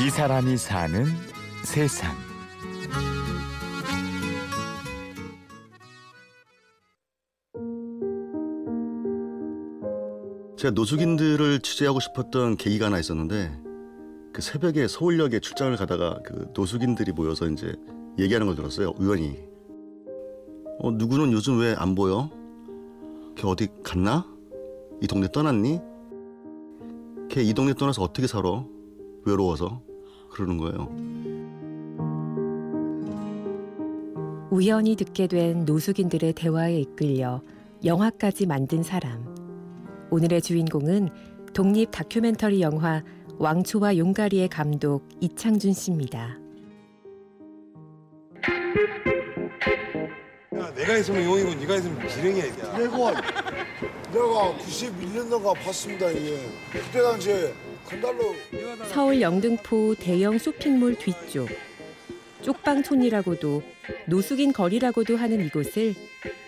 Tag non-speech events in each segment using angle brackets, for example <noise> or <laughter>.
이 사람이 사는 세상. 제가 노숙인들을 취재하고 싶었던 계기가 하나 있었는데 그 새벽에 서울역에 출장을 가다가 그 노숙인들이 모여서 이제 얘기하는 걸 들었어요. 의원이. 어 누구는 요즘 왜 안 보여? 걔 어디 갔나? 이 동네 떠났니? 걔 이 동네 떠나서 어떻게 살아? 외로워서 그러는 거예요. 우연히 듣게 된 노숙인들의 대화에 이끌려 영화까지 만든 사람. 오늘의 주인공은 독립 다큐멘터리 영화 왕초와 용가리의 감독 이창준 씨입니다. 야, 내가 있으면 용이고 네가 있으면 지렁이야 이게. 내가 내가 91년도가 봤습니다 이게 그때 당시에 서울 영등포 대형 쇼핑몰 뒤쪽 쪽방촌이라고도 노숙인 거리라고도 하는 이곳을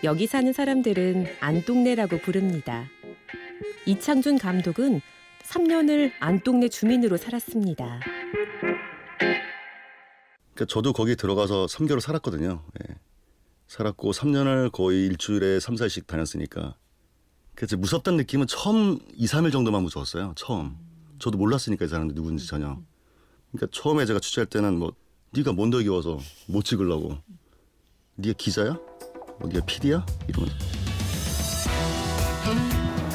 여기 사는 사람들은 안동네라고 부릅니다. 이창준 감독은 3년을 안동네 주민으로 살았습니다. 그러니까 저도 거기 들어가서 3개월 살았거든요. 예. 살았고 3년을 거의 일주일에 3, 4씩 다녔으니까. 그래서 무섭다는 느낌은 처음 2, 3일 정도만 무서웠어요. 처음. 저도 몰랐으니까 이 사람들 누군지 전혀. 그러니까 처음에 제가 취재할 때는 뭐 네가 뭔데 여기 와서 뭐 찍으려고. 네가 기자야? 뭐 네가 PD야? 이러면서.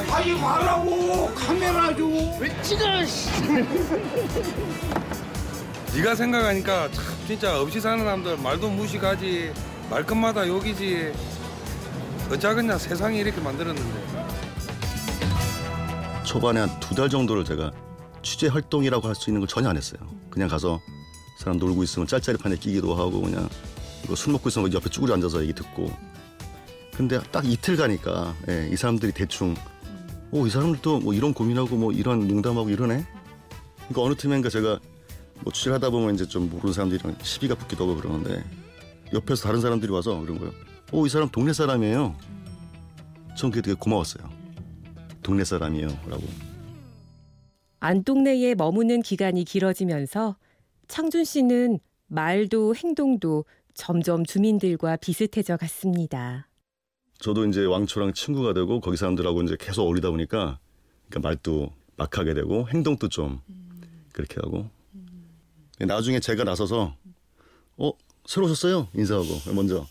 하지 말라고 카메라 좀왜 찍어 <laughs> 네가 생각하니까 참 진짜 없이 사는 사람들 말도 무식하지 말끝마다 욕이지 어쩌겠냐 세상이 이렇게 만들었는데 초반에 한 두 달 정도를 제가 취재 활동이라고 할 수 있는 걸 전혀 안 했어요. 그냥 가서 사람 놀고 있으면 짤짤이판에 끼기도 하고 그냥 이거 술 먹고 있으면 옆에 쭈그려 앉아서 얘기 듣고. 근데 딱 이틀 가니까 예, 이 사람들이 대충 오 이 사람들도 뭐 이런 고민하고 뭐 이런 농담하고 이러네. 그러니까 어느 틈엔가 제가 뭐 취재를 하다 보면 이제 좀 모르는 사람들이랑 시비가 붙기도 하고 그러는데 옆에서 다른 사람들이 와서 그런 거예요. 오 이 사람 동네 사람이에요. 전 그게 되게 고마웠어요. 동네 사람이에요라고. 안동네에 머무는 기간이 길어지면서 창준 씨는 말도 행동도 점점 주민들과 비슷해져 갔습니다. 저도 이제 왕초랑 친구가 되고 거기 사람들하고 이제 계속 어울리다 보니까 그러니까 말도 막 하게 되고 행동도 좀 그렇게 하고. 나중에 제가 나서서 어 새로 오셨어요? 인사하고 먼저.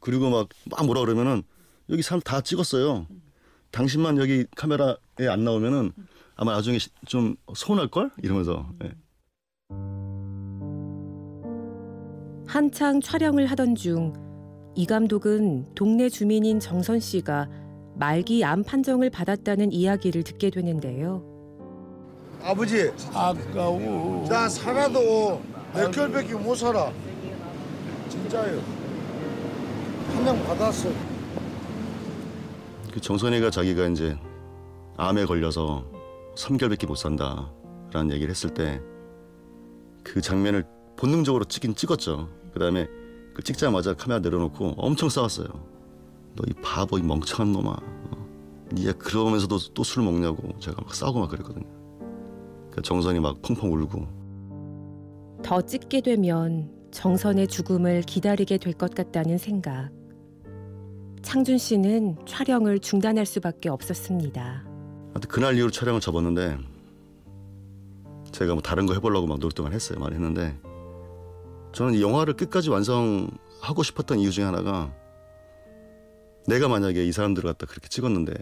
그리고 막 막 뭐라 그러면은 여기 사람 다 찍었어요. 당신만 여기 카메라에 안 나오면은 아마 나중에 시- 좀 서운할 걸 이러면서 예. 한창 촬영을 하던 중 이 감독은 동네 주민인 정선 씨가 말기 암 판정을 받았다는 이야기를 듣게 되는데요. 아버지 아까워. 나 살아도 몇 개월밖에 못 살아 진짜요 한명 받았어 그 정선이가 자기가 이제 암에 걸려서 3개월밖에 못 산다 라는 얘기를 했을 때 그 장면을 본능적으로 찍긴 찍었죠. 그 다음에 그 찍자마자 카메라 내려놓고 엄청 싸웠어요. 너 이 바보 이 멍청한 놈아. 어? 네가 그러면서도 또 술 먹냐고 제가 막 싸우고 막 그랬거든요. 그 정선이 막 펑펑 울고 더 찍게 되면 정선의 죽음을 기다리게 될 것 같다는 생각. 창준 씨는 촬영을 중단할 수밖에 없었습니다. 하여튼 그날 이후로 촬영을 접었는데 제가 뭐 다른 거 해보려고 막 노랫동안 했어요. 많이 했는데 저는 이 영화를 끝까지 완성하고 싶었던 이유 중에 하나가 내가 만약에 이 사람들을 갖다 그렇게 찍었는데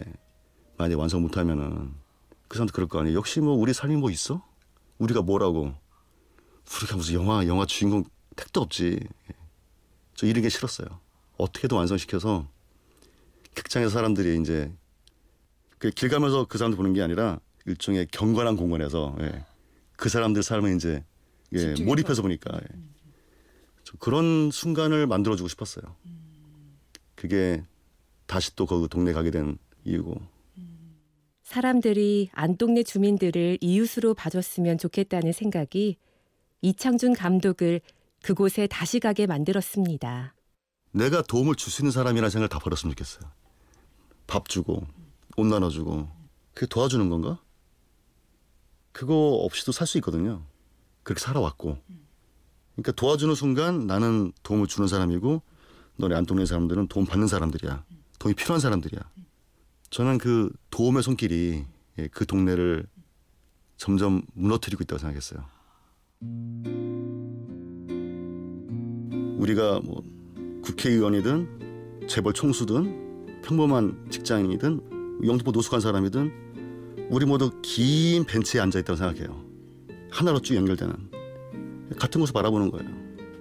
만약에 완성 못하면은 그 사람도 그럴 거 아니에요. 역시 뭐 우리 삶이 뭐 있어? 우리가 뭐라고? 우리가 무슨 영화 영화 주인공 택도 없지. 저 이런 게 싫었어요. 어떻게든 완성시켜서 극장에서 사람들이 이제 그 길 가면서 그 사람들 보는 게 아니라 일종의 경관한 공간에서 예. 그 사람들 삶을 이제 예, 몰입해서 보니까 예. 저 그런 순간을 만들어주고 싶었어요. 그게 다시 또 그 동네 가게 된 이유고 사람들이 안동네 주민들을 이웃으로 봐줬으면 좋겠다는 생각이 이창준 감독을 그곳에 다시 가게 만들었습니다. 내가 도움을 줄 수 있는 사람이라는 생각을 다 버렸으면 좋겠어요. 밥 주고 옷 나눠주고 그게 도와주는 건가? 그거 없이도 살 수 있거든요. 그렇게 살아왔고 그러니까 도와주는 순간 나는 도움을 주는 사람이고 너네 안동네 사람들은 도움 받는 사람들이야 도움이 필요한 사람들이야 저는 그 도움의 손길이 예, 그 동네를 점점 무너뜨리고 있다고 생각했어요 우리가 뭐 국회의원이든 재벌 총수든 평범한 직장인이든 영등포 노숙한 사람이든 우리 모두 긴 벤치에 앉아 있다고 생각해요. 하나로 쭉 연결되는 같은 곳을 바라보는 거예요.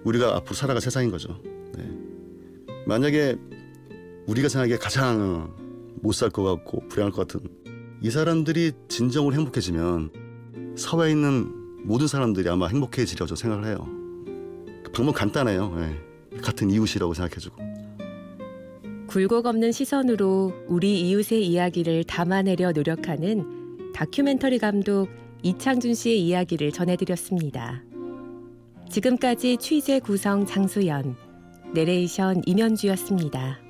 우리가 앞으로 살아갈 세상인 거죠. 네. 만약에 우리가 생각하기에 가장 못 살 것 같고 불행할 것 같은 이 사람들이 진정으로 행복해지면 사회에 있는 모든 사람들이 아마 행복해지려고 생각을 해요. 그 방법 간단해요. 네. 같은 이웃이라고 생각해주고. 굴곡 없는 시선으로 우리 이웃의 이야기를 담아내려 노력하는 다큐멘터리 감독 이창준 씨의 이야기를 전해드렸습니다. 지금까지 취재 구성 장수연, 내레이션 임현주였습니다.